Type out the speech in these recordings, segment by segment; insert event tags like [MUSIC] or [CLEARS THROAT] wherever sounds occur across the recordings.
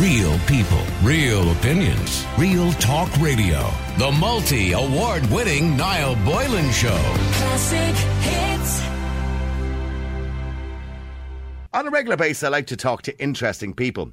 Real people, real opinions, real talk radio. The multi award winning Niall Boylan Show. Classic hits. On a regular basis, I like to talk to interesting people.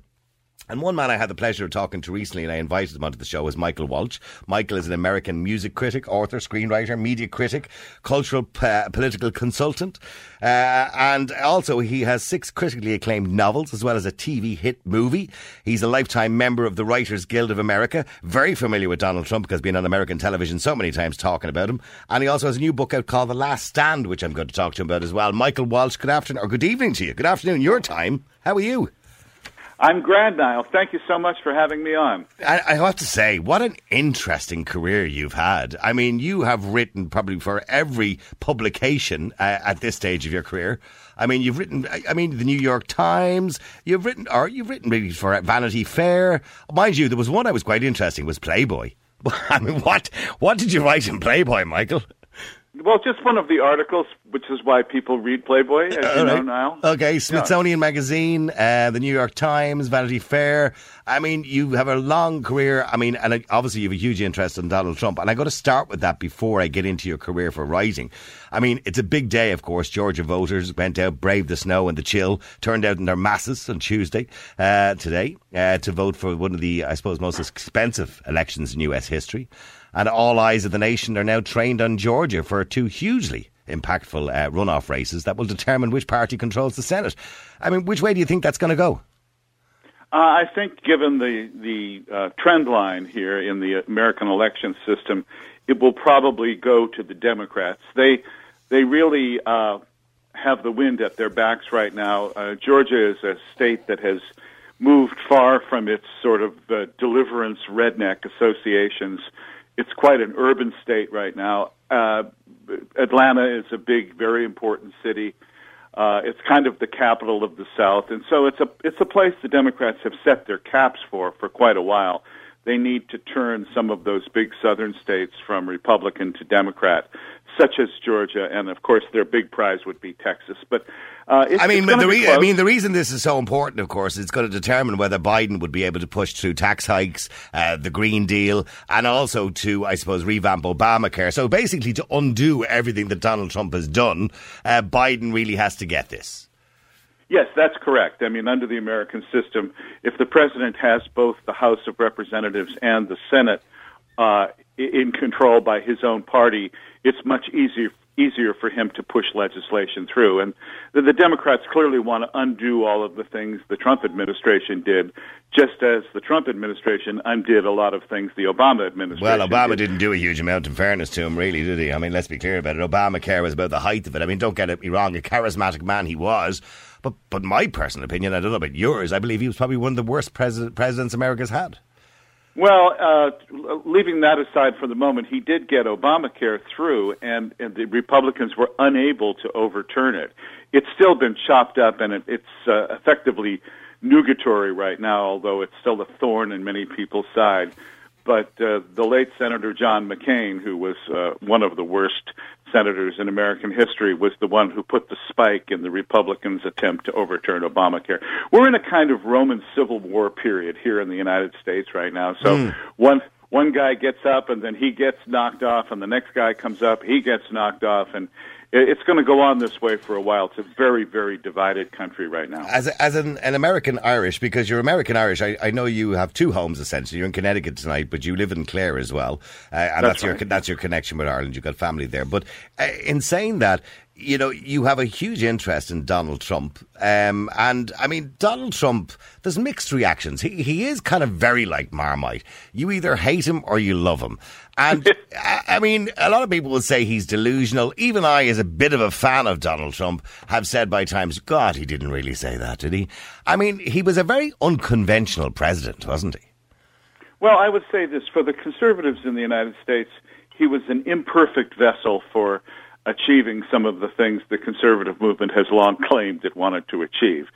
And one man I had the pleasure of talking to recently, and I invited him onto the show, is Michael Walsh. Michael is an American music critic, author, screenwriter, media critic, cultural uh, political consultant, uh, and also he has six critically acclaimed novels as well as a TV hit movie. He's a lifetime member of the Writers Guild of America, very familiar with Donald Trump because been on American television so many times talking about him. And he also has a new book out called The Last Stand, which I'm going to talk to him about as well. Michael Walsh, good afternoon or good evening to you. Good afternoon, your time. How are you? I'm glad, Niall. Thank you so much for having me on. I, I have to say, what an interesting career you've had. I mean, you have written probably for every publication uh, at this stage of your career. I mean, you've written. I- mean, the New York Times. You've written, or you've written really for Vanity Fair. Mind you, there was one I was quite interesting. Was Playboy. [LAUGHS] I mean, what what did you write in Playboy, Michael? Well, just one of the articles, which is why people read Playboy, as you All know, right. Niall. Okay, Smithsonian Magazine, uh, the New York Times, Vanity Fair. I mean, you have a long career. I mean, and obviously you have a huge interest in Donald Trump. And I got to start with that before I get into your career for writing. I mean, it's a big day, of course. Georgia voters went out, braved the snow and the chill, turned out in their masses on Tuesday, uh, today, uh, to vote for one of the, I suppose, most expensive elections in U.S. history. And all eyes of the nation are now trained on Georgia for two hugely impactful uh, runoff races that will determine which party controls the Senate. I mean, which way do you think that's going to go? Uh, I think, given the the uh, trend line here in the American election system, it will probably go to the Democrats. They they really uh, have the wind at their backs right now. Uh, Georgia is a state that has moved far from its sort of uh, deliverance redneck associations. It's quite an urban state right now. Uh, Atlanta is a big, very important city. Uh, it's kind of the capital of the South, and so it's a it's a place the Democrats have set their caps for for quite a while. They need to turn some of those big Southern states from Republican to Democrat, such as Georgia, and of course their big prize would be Texas. But uh, it's, I mean, it's the re- I mean, the reason this is so important, of course, is going to determine whether Biden would be able to push through tax hikes, uh, the Green Deal, and also to, I suppose, revamp Obamacare. So basically, to undo everything that Donald Trump has done, uh, Biden really has to get this. Yes, that's correct. I mean, under the American system, if the president has both the House of Representatives and the Senate uh, in control by his own party, it's much easier easier for him to push legislation through. And the, the Democrats clearly want to undo all of the things the Trump administration did, just as the Trump administration undid a lot of things the Obama administration. Well, Obama did. didn't do a huge amount, in fairness to him, really, did he? I mean, let's be clear about it. Obamacare was about the height of it. I mean, don't get me wrong, a charismatic man he was. But, but my personal opinion, I don't know about yours, I believe he was probably one of the worst president, presidents America's had. Well, uh, leaving that aside for the moment, he did get Obamacare through, and, and the Republicans were unable to overturn it. It's still been chopped up, and it, it's uh, effectively nugatory right now, although it's still a thorn in many people's side. But uh, the late Senator John McCain, who was uh, one of the worst senators in American history, was the one who put the spike in the Republicans' attempt to overturn Obamacare. We're in a kind of Roman Civil War period here in the United States right now. So one one guy gets up and then he gets knocked off, and the next guy comes up, he gets knocked off, and it's going to go on this way for a while. It's a very, very divided country right now. As, a, as an, an American Irish, because you're American Irish, I, I know you have two homes essentially. You're in Connecticut tonight, but you live in Clare as well, uh, and that's, That's your that's your connection with Ireland. You've got family there. But uh, in saying that, you know, you have a huge interest in Donald Trump, um, and I mean, Donald Trump. There's mixed reactions. He he is kind of very like Marmite. You either hate him or you love him. And [LAUGHS] I I mean, a lot of people will say he's delusional. Even I, as a bit of a fan of Donald Trump, have said by times, God, he didn't really say that, did he? I mean, he was a very unconventional president, wasn't he? Well, I would say this for the conservatives in the United States, he was an imperfect vessel for achieving some of the things the conservative movement has long claimed it wanted to achieve.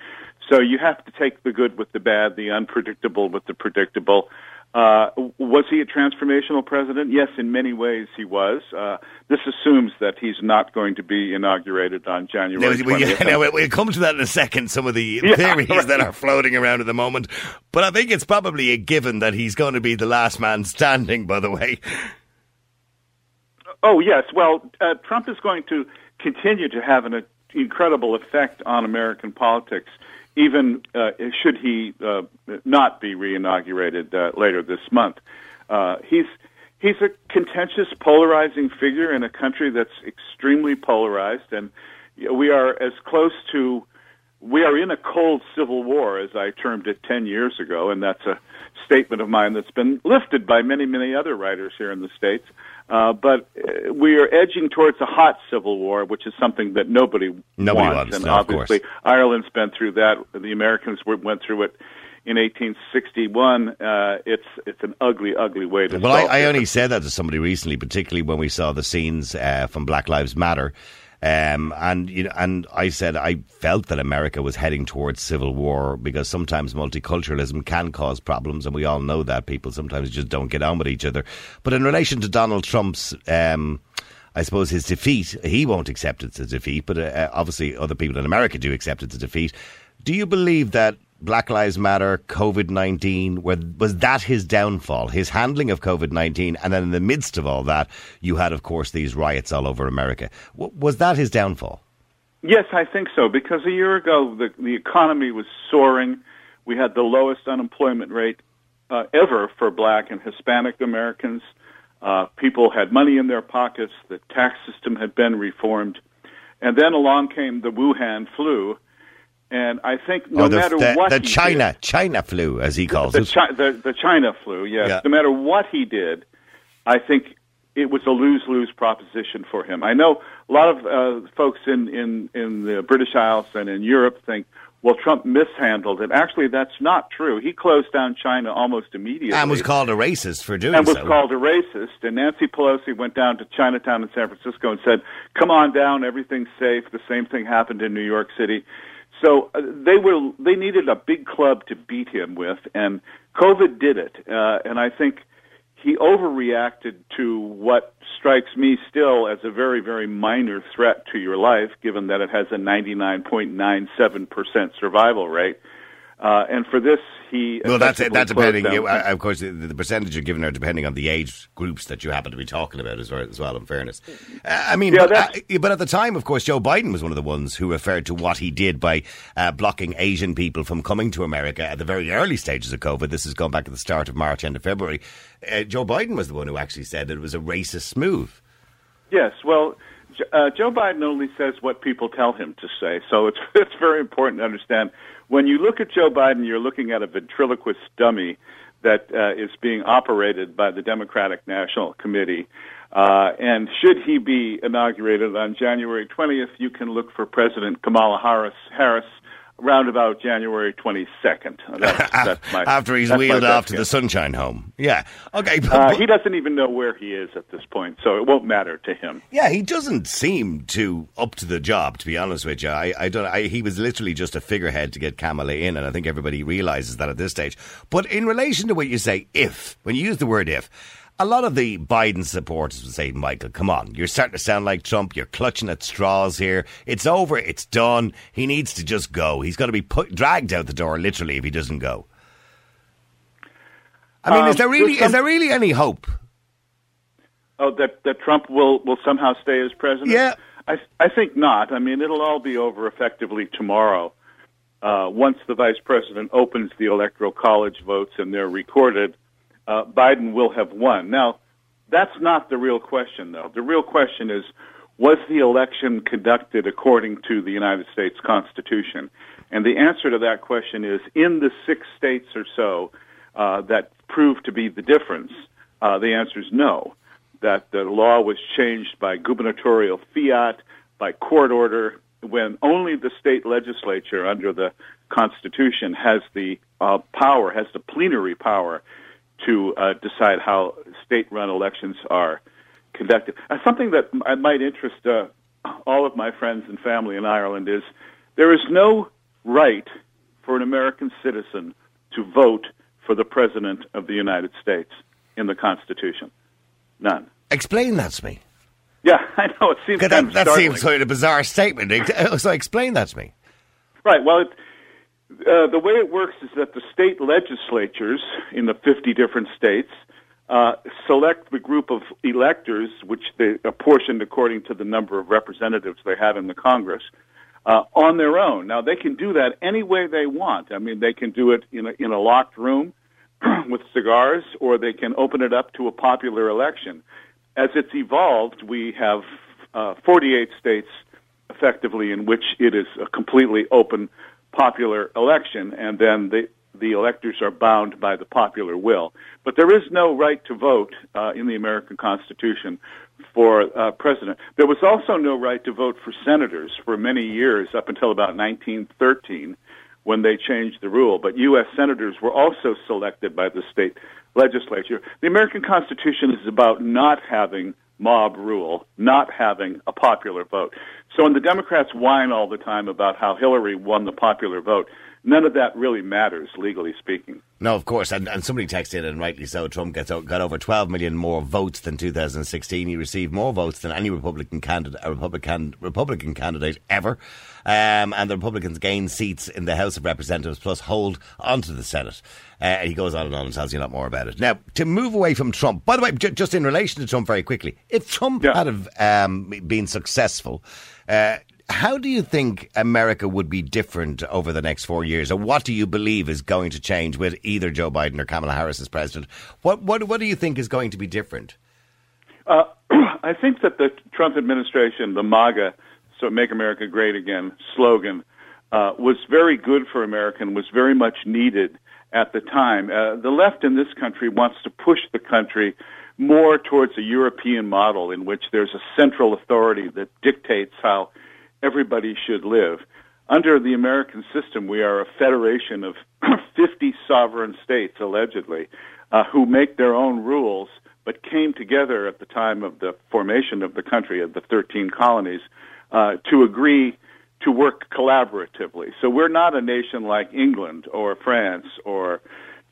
So you have to take the good with the bad, the unpredictable with the predictable. Uh, was he a transformational president? Yes, in many ways he was. Uh, this assumes that he's not going to be inaugurated on January Now, we- 20th. now, we'll- we'll come to that in a second, some of the Yeah, theories [LAUGHS] right. that are floating around at the moment. But I think it's probably a given that he's going to be the last man standing, by the way. Oh yes, well, uh, Trump is going to continue to have an uh, incredible effect on American politics, even uh, should he uh, not be reinaugurated uh, later this month. Uh, he's he's a contentious, polarizing figure in a country that's extremely polarized, and we are as close to we are in a cold civil war, as I termed it 10 years ago, and that's a statement of mine that's been lifted by many, many other writers here in the States. Uh, but uh, we are edging towards a hot civil war, which is something that nobody, Nobody wants. and no, obviously, Ireland's been through that. The Americans went through it in 1861. Uh, it's it's an ugly, ugly way to Well, I, I only said that to somebody recently, particularly when we saw the scenes uh, from Black Lives Matter. Um, and you know, and I said I felt that America was heading towards civil war because sometimes multiculturalism can cause problems, and we all know that people sometimes just don't get on with each other. But in relation to Donald Trump's, um, I suppose his defeat, he won't accept it as a defeat, but uh, obviously other people in America do accept it as a defeat. Do you believe that Black Lives Matter, COVID 19, was that his downfall, his handling of COVID 19? And then in the midst of all that, you had, of course, these riots all over America. Was that his downfall? Yes, I think so. Because a year ago, the the economy was soaring. We had the lowest unemployment rate uh, ever for Black and Hispanic Americans. Uh, people had money in their pockets. The tax system had been reformed, and then along came the Wuhan flu. And I think no the, matter the, what the he China, did, China flu, as he calls the, it. Chi- the the China flu, yes. Yeah. No matter what he did, I think it was a lose lose proposition for him. I know a lot of uh, folks in in in the British Isles and in Europe think, well, Trump mishandled it. Actually, that's not true. He closed down China almost immediately and was called a racist for doing and was so. called a racist. And Nancy Pelosi went down to Chinatown in San Francisco and said, "Come on down, everything's safe." The same thing happened in New York City. So uh, they were they needed a big club to beat him with, and COVID did it. Uh, and I think he overreacted to what strikes me still as a very very minor threat to your life, given that it has a 99.97 percent survival rate. Uh, and for this, he Well, that's That's depending. You, of course, the, the percentage you're given are depending on the age groups that you happen to be talking about as well. As well in fairness, uh, I mean, Yeah, but, uh, but at the time, of course, Joe Biden was one of the ones who referred to what he did by uh, blocking Asian people from coming to America at the very early stages of COVID. This has gone back at the start of March, end of February. Uh, Joe Biden was the one who actually said that it was a racist move. Yes, well, uh, Joe Biden only says what people tell him to say, so it's [LAUGHS] it's very important to understand. When you look at Joe Biden, you're looking at a ventriloquist dummy that uh, is being operated by the Democratic National Committee. Uh, and should he be inaugurated on January 20th, you can look for President Kamala Harris, Harris around about January 22nd. [LAUGHS] That's, that's my, After he's wheeled off to the. Sunshine Home. Yeah. Okay. but- Uh, he doesn't even know where he is at this point, so it won't matter to him. Yeah, he doesn't seem to up to the job. To be honest with you, I, I don't. I, he was literally just a figurehead to get Kamala in, and I think everybody realizes that at this stage. But in relation to what you say, if when you use the word if. A lot of the Biden supporters would say, Michael, come on, you're starting to sound like Trump. You're clutching at straws here. It's over. It's done. He needs to just go. He's going to be put, dragged out the door, literally, if he doesn't go. I mean, Um, is there really some- is there really any hope? Oh, that that Trump will will somehow stay as president? Yeah. I I think not. I mean, it'll all be over effectively tomorrow. Uh, once the vice president opens the electoral college votes and they're recorded, uh, Biden will have won. Now, that's not the real question, though. The real question is, was the election conducted according to the United States Constitution? And the answer to that question is, in the six states or so uh, that proved to be the difference, uh, the answer is no that the law was changed by gubernatorial fiat, by court order, when only the state legislature under the Constitution has the uh, power, has the plenary power to uh, decide how state-run elections are conducted. Uh, something that m- might interest uh, all of my friends and family in Ireland is there is no right for an American citizen to vote for the President of the United States in the Constitution. None. Explain that to me. Yeah, [LAUGHS] I know. It seems That, that seems quite a bizarre statement. So explain that to me. Right. Well, it, uh, the way it works is that the state legislatures in the 50 different states uh, select the group of electors, which they apportioned according to the number of representatives they have in the Congress, uh, on their own. Now, they can do that any way they want. I mean, they can do it in a, in a locked room [CLEARS THROAT] with cigars, or they can open it up to a popular election. As it's evolved, we have uh, 48 states effectively in which it is a completely open popular election, and then the the electors are bound by the popular will. But there is no right to vote uh, in the American Constitution for uh, president. There was also no right to vote for senators for many years up until about 1913 when they changed the rule. But U.S. senators were also selected by the state legislature. The American Constitution is about not having mob rule, not having a popular vote. So when the Democrats whine all the time about how Hillary won the popular vote, none of that really matters, legally speaking. No, of course, and, and somebody texted, in and rightly so. Trump gets got over 12 million more votes than 2016. He received more votes than any Republican candidate, a Republican Republican candidate ever. Um, and the Republicans gained seats in the House of Representatives, plus hold onto the Senate. Uh, he goes on and on and tells you a lot more about it. Now, to move away from Trump, by the way, ju- just in relation to Trump, very quickly, if Trump Yeah. had have um, been successful. Uh, how do you think America would be different over the next four years, or what do you believe is going to change with either Joe Biden or Kamala Harris as president? What what what do you think is going to be different? Uh, [CLEARS THROAT] I think that the Trump administration, the MAGA, so Make America Great Again slogan, uh, was very good for America and was very much needed at the time. Uh, the left in this country wants to push the country more towards a European model in which there's a central authority that dictates how everybody should live. Under the American system, we are a federation of [CLEARS THROAT] 50 sovereign states, allegedly, uh, who make their own rules, but came together at the time of the formation of the country, of the 13 colonies, uh, to agree to work collaboratively. So we're not a nation like England or France or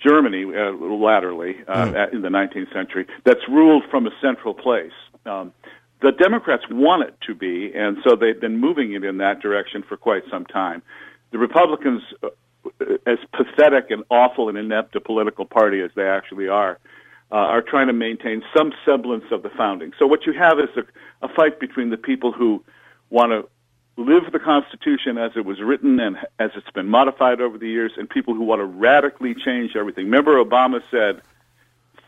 Germany, uh, latterly uh, in the 19th century, that's ruled from a central place. Um, the Democrats want it to be, and so they've been moving it in that direction for quite some time. The Republicans, uh, as pathetic and awful and inept a political party as they actually are, uh, are trying to maintain some semblance of the founding. So what you have is a, a fight between the people who want to live the Constitution as it was written and as it's been modified over the years, and people who want to radically change everything. Remember, Obama said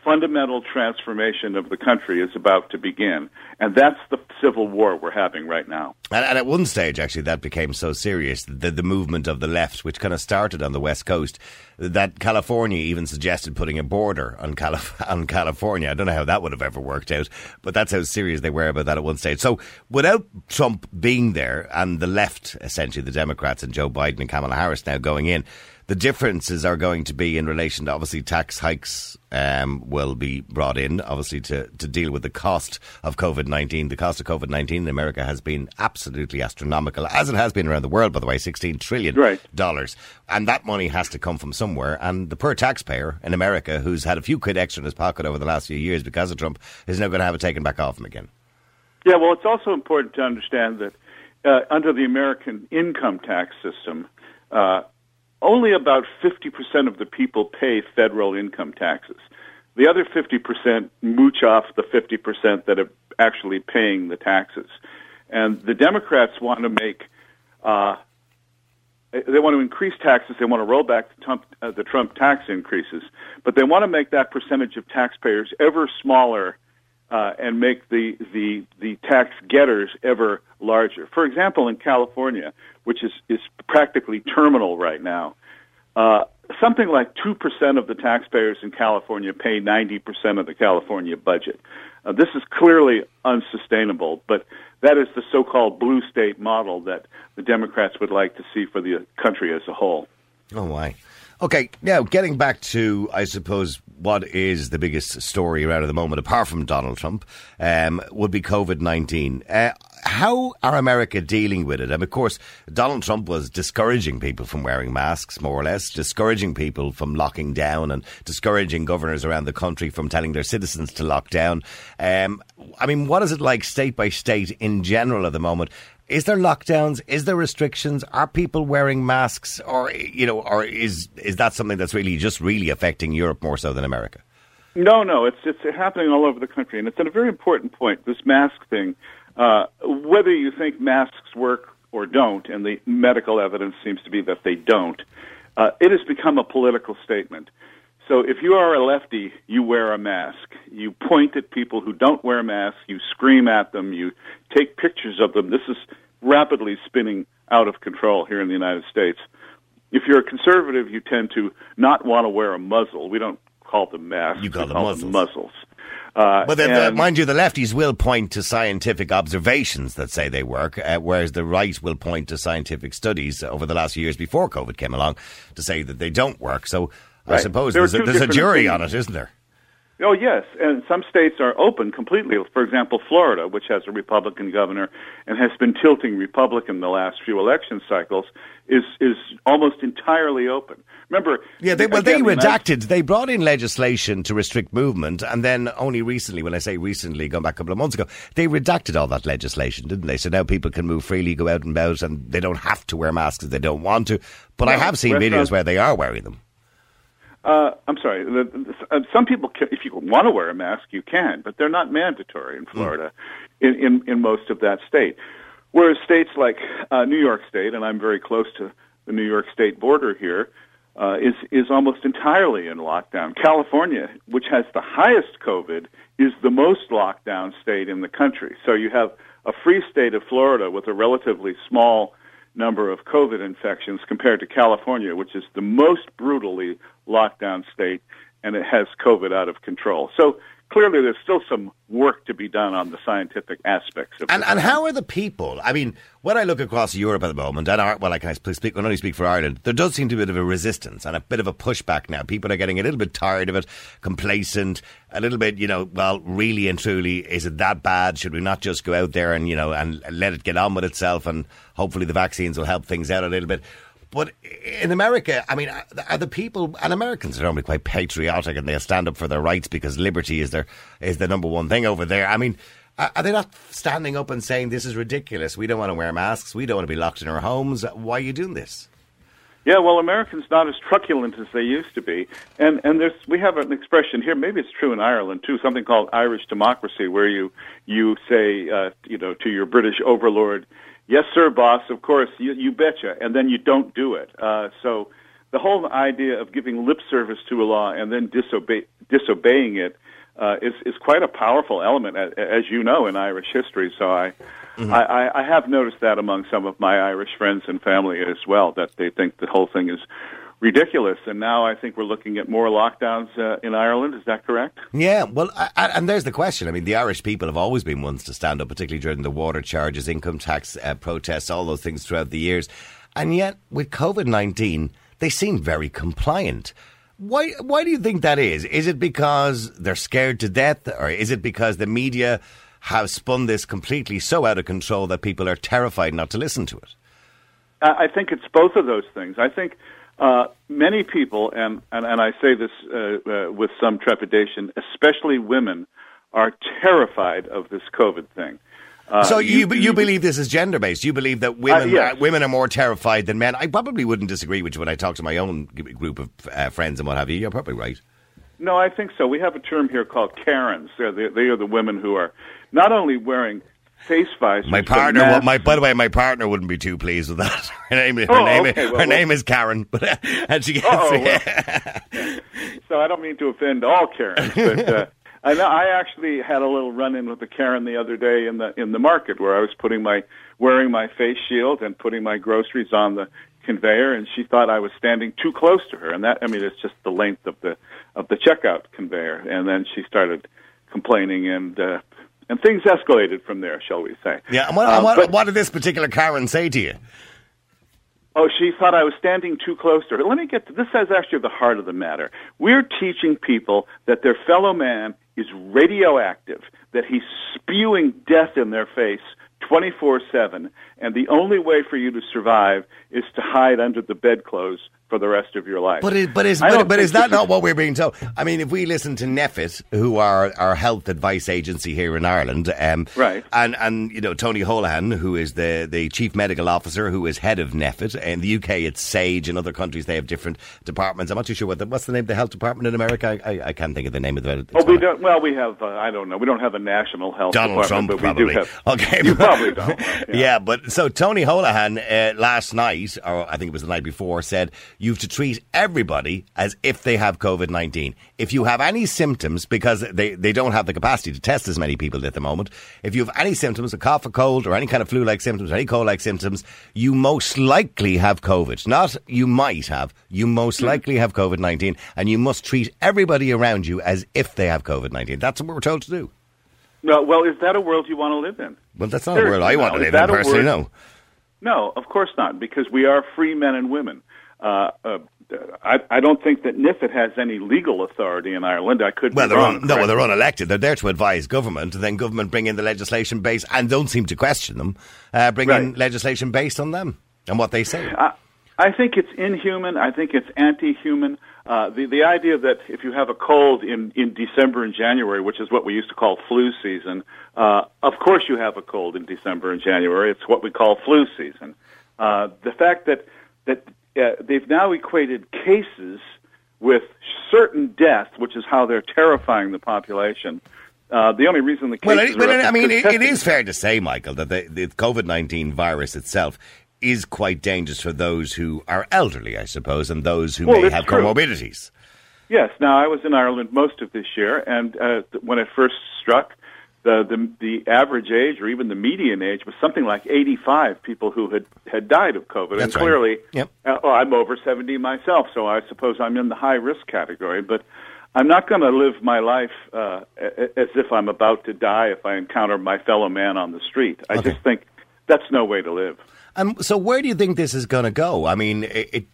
fundamental transformation of the country is about to begin, and that's the civil war we're having right now. And, and at one stage, actually, that became so serious the the movement of the left, which kind of started on the west coast, that California even suggested putting a border on Calif- [LAUGHS] on California. I don't know how that would have ever worked out, but that's how serious they were about that at one stage. So, without Trump being there and the left, essentially the Democrats and Joe Biden and Kamala Harris now going in, the differences are going to be in relation to obviously tax hikes um, will be brought in, obviously to, to deal with the cost of COVID 19. The cost of COVID 19 in America has been absolutely astronomical, as it has been around the world, by the way, $16 trillion. Right. And that money has to come from somewhere. And the poor taxpayer in America, who's had a few quid extra in his pocket over the last few years because of Trump, is now going to have it taken back off him again. Yeah, well, it's also important to understand that uh, under the American income tax system, uh, only about 50% of the people pay federal income taxes. The other 50% mooch off the 50% that are actually paying the taxes. And the Democrats want to make, uh, they want to increase taxes. They want to roll back the Trump, uh, the Trump tax increases, but they want to make that percentage of taxpayers ever smaller uh, and make the, the, the tax getters ever larger. For example, in California, which is, is practically terminal right now, uh, something like 2% of the taxpayers in California pay 90% of the California budget. Uh, this is clearly unsustainable, but that is the so-called blue state model that the Democrats would like to see for the country as a whole. Oh, why? Okay, now getting back to, I suppose, what is the biggest story around at the moment, apart from Donald Trump, um, would be COVID 19. Uh, how are America dealing with it? And of course, Donald Trump was discouraging people from wearing masks, more or less, discouraging people from locking down and discouraging governors around the country from telling their citizens to lock down. Um, I mean, what is it like state by state in general at the moment? Is there lockdowns? Is there restrictions? Are people wearing masks, or you know, or is is that something that's really just really affecting Europe more so than America? No, no, it's it's happening all over the country, and it's at a very important point. This mask thing, uh, whether you think masks work or don't, and the medical evidence seems to be that they don't, uh, it has become a political statement. So if you are a lefty, you wear a mask. You point at people who don't wear masks. You scream at them. You take pictures of them. This is rapidly spinning out of control here in the United States. If you're a conservative, you tend to not want to wear a muzzle. We don't call them masks. You call them call muzzles. Them muzzles. Uh, But then, and- mind you, the lefties will point to scientific observations that say they work, uh, whereas the right will point to scientific studies over the last few years before COVID came along to say that they don't work. So I suppose There there's a, there's a jury opinions. on it, isn't there? Oh yes, and some states are open completely. For example, Florida, which has a Republican governor and has been tilting Republican the last few election cycles, is is almost entirely open. Remember? Yeah, they, well, they again, redacted. They brought in legislation to restrict movement, and then only recently, when I say recently, going back a couple of months ago, they redacted all that legislation, didn't they? So now people can move freely, go out and about, and they don't have to wear masks if they don't want to. But I have seen videos where they are wearing them. Uh, I'm sorry. The, the, uh, some people, can, if you want to wear a mask, you can, but they're not mandatory in Florida, in, in in most of that state. Whereas states like uh, New York State, and I'm very close to the New York State border here, uh, is is almost entirely in lockdown. California, which has the highest COVID, is the most lockdown state in the country. So you have a free state of Florida with a relatively small number of COVID infections compared to California, which is the most brutally locked down state, and it has COVID out of control. So clearly, there's still some work to be done on the scientific aspects of And and how are the people? I mean, when I look across Europe at the moment, and our, well, I can speak, I can only speak for Ireland. There does seem to be a bit of a resistance and a bit of a pushback now. People are getting a little bit tired of it, complacent, a little bit, you know. Well, really and truly, is it that bad? Should we not just go out there and you know and let it get on with itself? And hopefully, the vaccines will help things out a little bit. But in America, I mean, are the people and Americans are normally quite patriotic and they'll stand up for their rights because liberty is their is the number one thing over there. I mean, are are they not standing up and saying this is ridiculous? We don't want to wear masks. We don't want to be locked in our homes. Why are you doing this? Yeah, well, Americans not as truculent as they used to be, and and there's we have an expression here. Maybe it's true in Ireland too. Something called Irish democracy, where you you say uh, you know to your British overlord, "Yes, sir, boss. Of course, you, you betcha," and then you don't do it. Uh, so the whole idea of giving lip service to a law and then disobey disobeying it uh, is is quite a powerful element, as, as you know, in Irish history. So I. I, I, I have noticed that among some of my Irish friends and family as well, that they think the whole thing is ridiculous. And now I think we're looking at more lockdowns uh, in Ireland. Is that correct? Yeah, well, I, I- and there's the question. I mean, the Irish people have always been ones to stand up, particularly during the water charges, income tax uh, protests, all those things throughout the years. And yet, with COVID 19, they seem very compliant. Why, why do you think that is? Is it because they're scared to death, or is it because the media have spun this completely so out of control that people are terrified not to listen to it? I I think it's both of those things. I think uh, many people, and, and, and I say this uh, uh, with some trepidation, especially women, are terrified of this COVID thing. Uh, so you, you believe this is gender based? You believe that women yes. uh, women are more terrified than men? I probably wouldn't disagree with you when I talk to my own group of uh, friends and what have you. You're probably right. No, I think so. We have a term here called Karens. They're the, they are the women who are not only wearing face visors. My partner, masks. my by the way, my partner wouldn't be too pleased with that. [LAUGHS] Her name, her Oh, name, okay, well, her well- name is Karen, but [LAUGHS] and she gets. Well. [LAUGHS] so I don't mean to offend all Karens, but uh, I know I actually had a little run-in with a Karen the other day in the in the market where I was putting my wearing my face shield and putting my groceries on the conveyor, and she thought I was standing too close to her, and that I mean it's just the length of the of the checkout conveyor, and then she started complaining and. Uh, and things escalated from there, shall we say? yeah, and what, Uh, what, but- what did this particular Karen say to you? Oh, she thought I was standing too close to her. Let me get to this. Is actually the heart of the matter. We're teaching people that their fellow man is radioactive, that he's spewing death in their face 24 7, and the only way for you to survive is to hide under the bedclothes for the rest of your life. But is, but is, but, but is that not what we're being told? I mean, if we listen to NPHET, who are our health advice agency here in Ireland, um, Right. and and you know Tony Holohan, who is the the chief medical officer, who is head of NPHET. In the UK, it's Sage. In other countries, they have different departments. I'm not too sure what the, what's the name of the health department in America. I, I, I can't think of the name of the. Oh, we don't. Well, we have. Uh, I don't know. We don't have a national health Donald department, Trump, but we probably. have. [LAUGHS] okay, You probably don't. [LAUGHS] Yeah. but so Tony Holohan uh, last night, or I think it was the night before, said you've to treat everybody as if they have COVID nineteen. If you have any symptoms, because they, they don't have the capacity to test as many people at the moment, if you have any symptoms, a cough, a cold, or any kind of flu like symptoms, or any cold like symptoms, you most likely have COVID. Not you might have. You most hmm. likely have COVID nineteen, and you must treat everybody around you as if they have COVID nineteen. That's what we're told to do. No, well, is that a world you want to live in? Well, that's not a world I Seriously, want to live in personally. No. No, of course not, because we are free men and women. Uh, uh, I, I don't think that NPHET has any legal authority in Ireland. I could Well, be they're wrong. un, no, well, they're unelected. They're there to advise government, and then government bring in the legislation based, and don't seem to question them. Uh, bring in legislation based on them and what they say. I, I think it's inhuman. I think it's anti-human. Uh, the the idea that if you have a cold in in December and January, which is what we used to call flu season, uh, of course you have a cold in December and January. It's what we call flu season. Uh, the fact that that uh, they've now equated cases with certain death, which is how they're terrifying the population. Uh, the only reason the cases Well, it, well, I is mean, it, it is fair to say, Michael, that the, the COVID 19 virus itself is quite dangerous for those who are elderly, I suppose, and those who Well, may have true. comorbidities. Yes. Now, I was in Ireland most of this year, and uh, when it first struck, the, the the average age, or even the median age, was something like 85 people who had had died of COVID. That's and right. clearly, Yep. uh, oh, I'm over 70 myself, so I suppose I'm in the high risk category. But I'm not going to live my life uh, as if I'm about to die if I encounter my fellow man on the street. I Okay. just think that's no way to live. And so, where do you think this is going to go? I mean, it, it,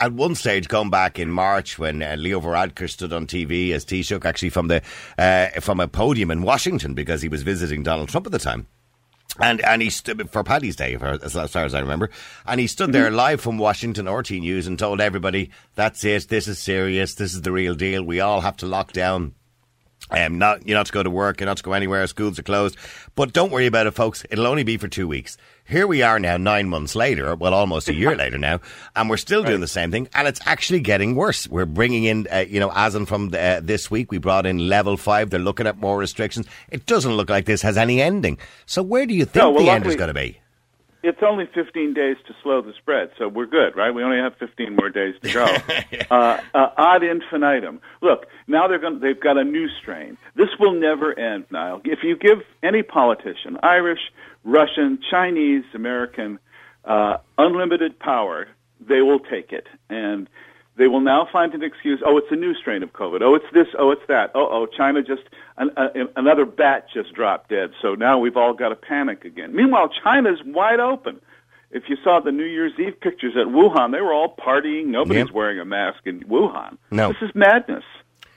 at one stage, going back in March when uh, Leo Varadkar stood on TV as Taoiseach, actually from the uh, from a podium in Washington because he was visiting Donald Trump at the time. And and he stood for Paddy's Day, as far as I remember, and he stood there live from Washington RT News and told everybody, "That's it. This is serious. This is the real deal. We all have to lock down." Um, not you're not to go to work, you're not to go anywhere. Schools are closed, but don't worry about it, folks. It'll only be for two weeks. Here we are now, nine months later. Well, almost a year [LAUGHS] later now, and we're still doing the same thing, and it's actually getting worse. We're bringing in, uh, you know, as in from uh, this week, we brought in level five. They're looking at more restrictions. It doesn't look like this has any ending. So where do you think No, well, the end is going to be? It's only 15 days to slow the spread, so we're good, right? We only have 15 more days to go. [LAUGHS] uh, uh, ad infinitum. Look, now they're going. They've got a new strain. This will never end, Niall. If you give any politician, Irish, Russian, Chinese, American, uh, unlimited power, they will take it, and they will now find an excuse. Oh, it's a new strain of COVID. Oh, it's this. Oh, it's that. Oh, oh, China just an, uh, another bat just dropped dead. So now we've all got to panic again. Meanwhile, China's wide open. If you saw the New Year's Eve pictures at Wuhan, they were all partying. Nobody's Yep. wearing a mask in Wuhan. No. This is madness.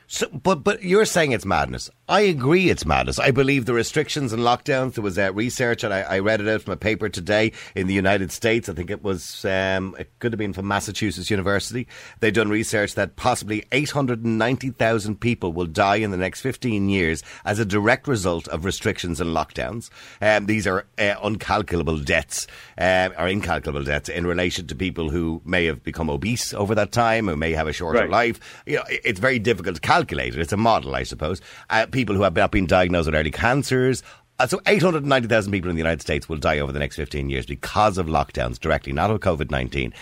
So, but but you're saying it's madness. I agree, it's madness. I believe the restrictions and lockdowns. There was uh, research, and I, I read it out from a paper today in the United States. I think it was um, it could have been from Massachusetts University. They've done research that possibly 890,000 people will die in the next 15 years as a direct result of restrictions and lockdowns. Um, these are uh, uncalculable deaths, um, or incalculable deaths in relation to people who may have become obese over that time, who may have a shorter Right. life. You know, it's very difficult to calculate it. It's a model, I suppose. Uh, people who have been diagnosed with early cancers. Uh, so 890,000 people in the United States will die over the next 15 years because of lockdowns directly, not of COVID-19.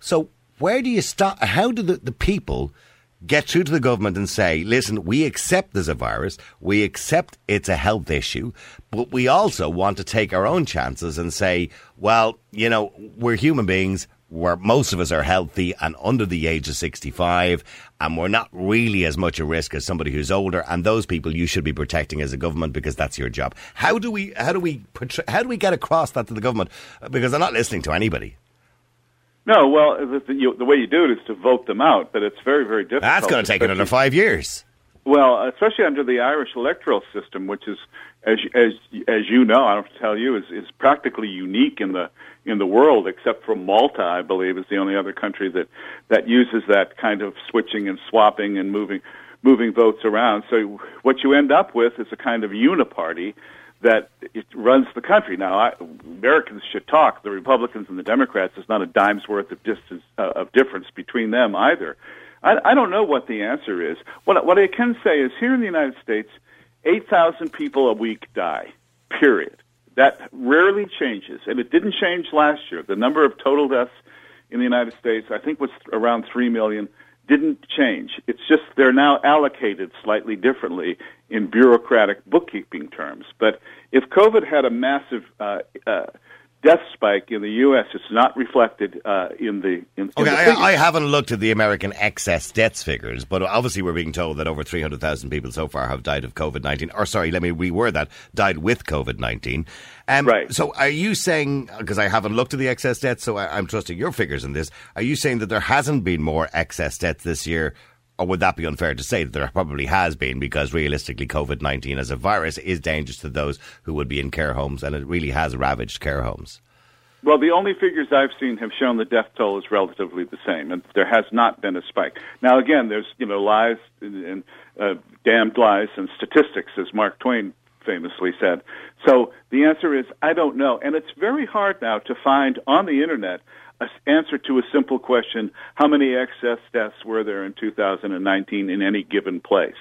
So where do you stop? How do the, the people get through to the government and say, listen, we accept there's a virus, we accept it's a health issue, but we also want to take our own chances and say, well, you know, we're human beings, where most of us are healthy and under the age of 65, and we're not really as much a risk as somebody who's older. And those people you should be protecting as a government because that's your job. How do we, how do we, how do we get across that to the government? Because they're not listening to anybody. No, well, the, you, the way you do it is to vote them out, but it's very, very difficult. That's going to take another five years. Well, especially under the Irish electoral system, which is, as as as you know, I don't have to tell you, is is practically unique in the in the world, except for Malta, I believe, is the only other country that that uses that kind of switching and swapping and moving moving votes around. So what you end up with is a kind of uniparty that it runs the country. Now, I, Americans should talk. The Republicans and the Democrats. There's not a dime's worth of distance uh, of difference between them either. I, I don't know what the answer is. What, what I can say is here in the United States, 8,000 people a week die, period. That rarely changes, and it didn't change last year. The number of total deaths in the United States, I think, was around 3 million, didn't change. It's just they're now allocated slightly differently in bureaucratic bookkeeping terms. But if COVID had a massive uh, uh, death spike in the U.S., it's not reflected uh, in the in, in Okay, the I. I haven't looked at the American excess deaths figures, but obviously we're being told that over 300,000 people so far have died of COVID 19. Or, sorry, let me reword that died with COVID 19. Um, Right. So, are you saying, because I haven't looked at the excess deaths, so I, I'm trusting your figures in this, are you saying that there hasn't been more excess deaths this year? Or would that be unfair to say that there probably has been because realistically COVID 19 as a virus is dangerous to those who would be in care homes and it really has ravaged care homes? Well, the only figures I've seen have shown the death toll is relatively the same, and there has not been a spike. Now, again, there's you know lies and, uh, damned lies and statistics, as Mark Twain famously said. So the answer is I don't know, and it's very hard now to find on the internet answer to a simple question: How many excess deaths were there in 2019 in any given place?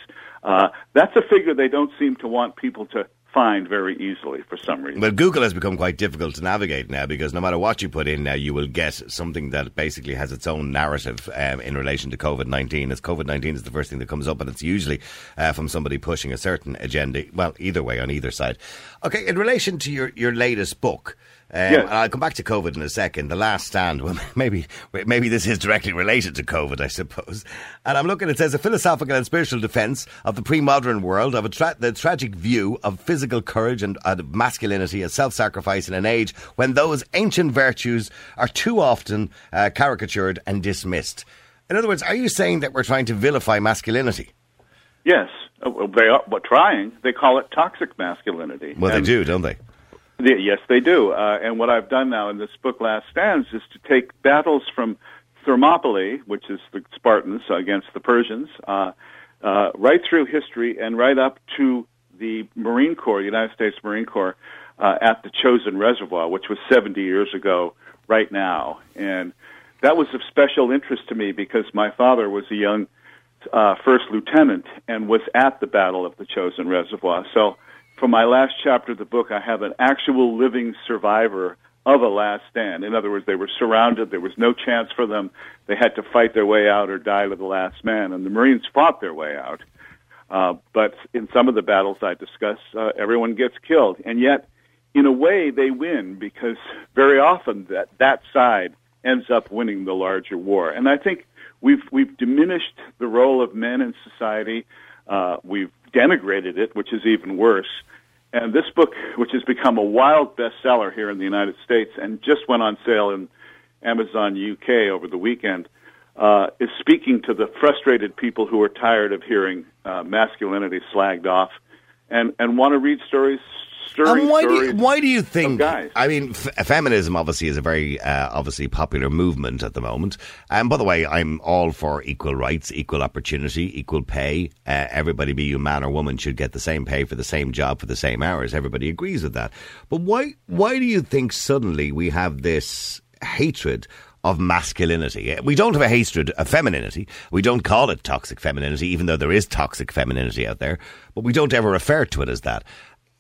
Uh, that's a figure they don't seem to want people to find very easily for some reason. Well, Google has become quite difficult to navigate now because no matter what you put in now, you will get something that basically has its own narrative um, in relation to COVID 19. As COVID 19 is the first thing that comes up, and it's usually uh, from somebody pushing a certain agenda. Well, either way, on either side. Okay, in relation to your, your latest book, um, Yes. and I'll come back to COVID in a second. The Last Stand. Well, [LAUGHS] maybe maybe this is directly related to COVID, I suppose. And I'm looking. It says a philosophical and spiritual defence of the pre-modern world of a tra- the tragic view of physical courage and uh, masculinity as self-sacrifice in an age when those ancient virtues are too often uh, caricatured and dismissed. In other words, are you saying that we're trying to vilify masculinity? Yes, Uh, they are well, trying. They call it toxic masculinity. Well, they do, don't they? The- yes, they do. Uh, and what I've done now in this book, Last Stands, is to take battles from Thermopylae, which is the Spartans against the Persians, uh, uh, right through history and right up to the Marine Corps, United States Marine Corps, uh, at the Chosin Reservoir, which was 70 years ago right now. And that was of special interest to me because my father was a young uh, first lieutenant and was at the Battle of the Chosin Reservoir. So, for my last chapter of the book, I have an actual living survivor of a last stand. In other words, they were surrounded. There was no chance for them. They had to fight their way out or die to the last man. And the Marines fought their way out. Uh, but in some of the battles I discuss, uh, everyone gets killed. And yet, in a way, they win because very often that, that side ends up winning the larger war. And I think we've, we've diminished the role of men in society. Uh, we've denigrated it, which is even worse. And this book, which has become a wild bestseller here in the United States and just went on sale in Amazon UK over the weekend, uh, is speaking to the frustrated people who are tired of hearing uh, masculinity slagged off and, and want to read stories, stirring And why do you, why do you think? I mean, f- feminism obviously is a very uh, obviously popular movement at the moment. And by the way, I'm all for equal rights, equal opportunity, equal pay. Uh, everybody, be you man or woman, should get the same pay for the same job for the same hours. Everybody agrees with that. But why? Why do you think suddenly we have this hatred? Of masculinity. We don't have a hatred of femininity. We don't call it toxic femininity, even though there is toxic femininity out there, but we don't ever refer to it as that.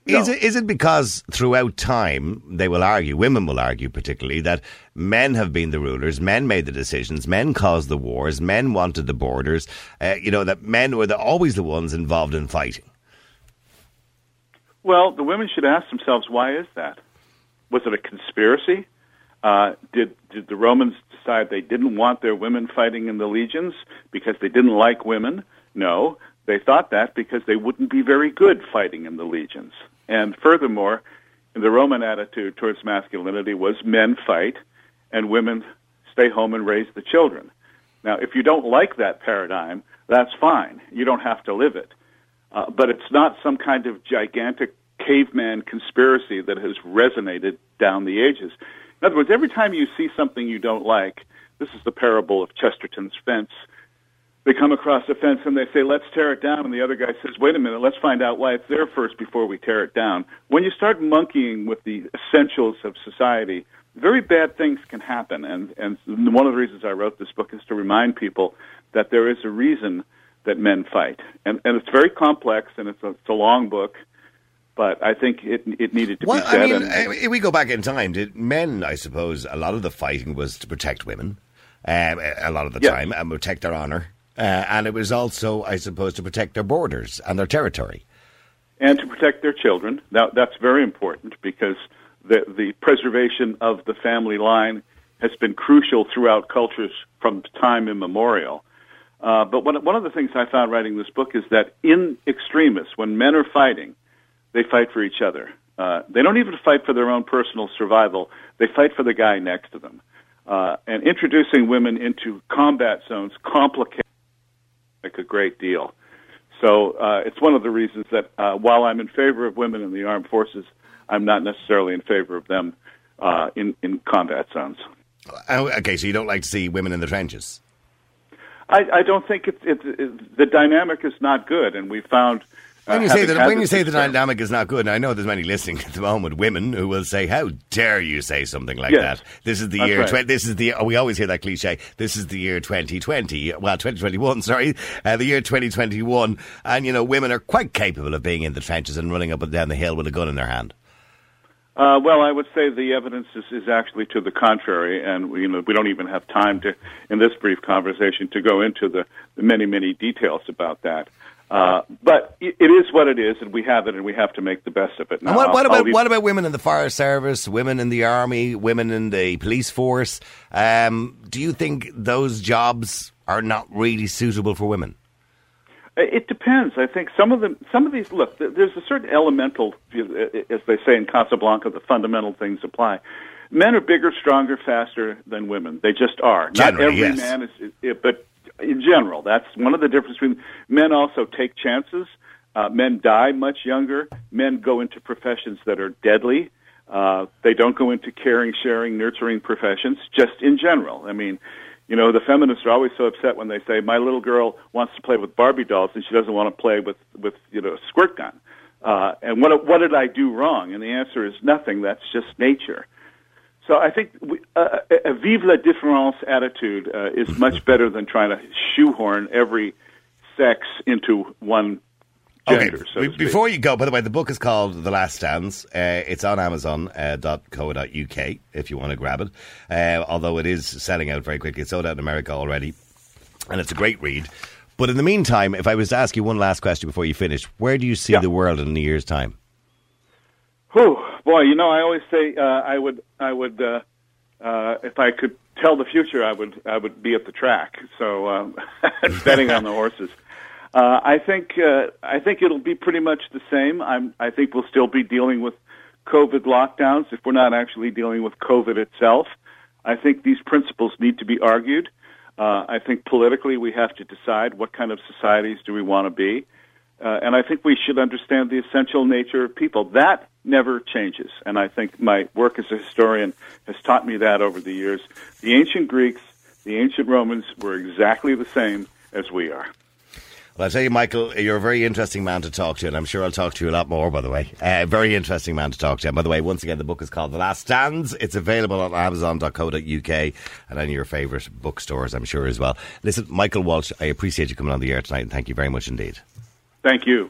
Is it is it because throughout time they will argue, women will argue particularly that men have been the rulers, men made the decisions, men caused the wars, men wanted the borders, uh, you know that men were the, always the ones involved in fighting. Well, the women should ask themselves, why is that? Was it a conspiracy? Uh, did did the Romans decide they didn't want their women fighting in the legions because they didn't like women? No, they thought that because they wouldn't be very good fighting in the legions. And furthermore, the Roman attitude towards masculinity was men fight and women stay home and raise the children. Now, if you don't like that paradigm, that's fine. You don't have to live it. Uh, but it's not some kind of gigantic caveman conspiracy that has resonated down the ages. In other words, every time you see something you don't like, this is the parable of Chesterton's fence. They come across a fence and they say, let's tear it down. And the other guy says, wait a minute, let's find out why it's there first before we tear it down. When you start monkeying with the essentials of society, very bad things can happen. And, and one of the reasons I wrote this book is to remind people that there is a reason that men fight. And, and it's very complex and it's a, it's a long book but I think it it needed to well, be said. I mean, and, if we go back in time, did men, I suppose, a lot of the fighting was to protect women, um, a lot of the Yeah. time, and protect their honour. Uh, and it was also, I suppose, to protect their borders and their territory. and to protect their children. Now, that's very important because the, the preservation of the family line has been crucial throughout cultures from time immemorial. Uh, but one, one of the things I found writing this book is that in extremists, when men are fighting, they fight for each other. Uh, they don't even fight for their own personal survival. They fight for the guy next to them. Uh, and introducing women into combat zones complicates like a great deal. So uh, it's one of the reasons that uh, while I'm in favor of women in the armed forces, I'm not necessarily in favor of them uh, in in combat zones. Oh, Okay, so you don't like to see women in the trenches. I, I don't think it's it, it, the dynamic is not good, and we found. Uh, When you say that, when you say the dynamic is not good, and I know there's many listening [LAUGHS] at the moment, women who will say, "How dare you say something like Yes. that?" This is the year. right. Tw- this is the. Oh, we always hear that cliche. This is the year 2020. Well, 2021. [LAUGHS] Sorry, uh, the year 2021. And you know, women are quite capable of being in the trenches and running up and down the hill with a gun in their hand. Uh, well, I would say the evidence is, is actually to the contrary, and you know we don't even have time to, in this brief conversation, to go into the, the many many details about that. Uh, but it, it is what it is, and we have it, and we have to make the best of it. Now, And what, what about what about women in the fire service, women in the army, women in the police force? Um, do you think those jobs are not really suitable for women? It depends. I think some of them, some of these. Look, there's a certain elemental, as they say in Casablanca, the fundamental things apply. Men are bigger, stronger, faster than women. They just are. Not Generally, every yes. man is, is, but in general, that's one of the differences between men. Also, take chances. Uh, men die much younger. Men go into professions that are deadly. Uh, they don't go into caring, sharing, nurturing professions. Just in general, I mean, you know, the feminists are always so upset when they say my little girl wants to play with Barbie dolls and she doesn't want to play with with you know a squirt gun. Uh, and what what did I do wrong? And the answer is nothing. That's just nature. So I think we, uh, a vive la différence attitude uh, is much better than trying to shoehorn every sex into one gender. so to speak. before you go, by the way, the book is called The Last Stands. Uh, it's on Amazon.co.uk if you want to grab it. Uh, although it is selling out very quickly. It's sold out in America already. And it's a great read. But in the meantime, if I was to ask you one last question before you finish, where do you see Yeah. the world in a year's time? Whew, boy, you know, I always say uh, I would, I would, uh, uh, if I could tell the future, I would, I would be at the track. So um, [LAUGHS] betting on the horses. Uh, I think, uh, I think it'll be pretty much the same. I'm, I think we'll still be dealing with COVID lockdowns if we're not actually dealing with COVID itself. I think these principles need to be argued. Uh, I think politically we have to decide what kind of societies do we want to be. Uh, and I think we should understand the essential nature of people. That never changes. And I think my work as a historian has taught me that over the years. The ancient Greeks, the ancient Romans were exactly the same as we are. Well, I'll tell you, Michael, you're a very interesting man to talk to, and I'm sure I'll talk to you a lot more, by the way. Uh, very interesting man to talk to. And by the way, once again, the book is called The Last Stands. It's available on Amazon.co.uk and any of your favourite bookstores, I'm sure, as well. Listen, Michael Walsh, I appreciate you coming on the air tonight, and thank you very much indeed. Thank you.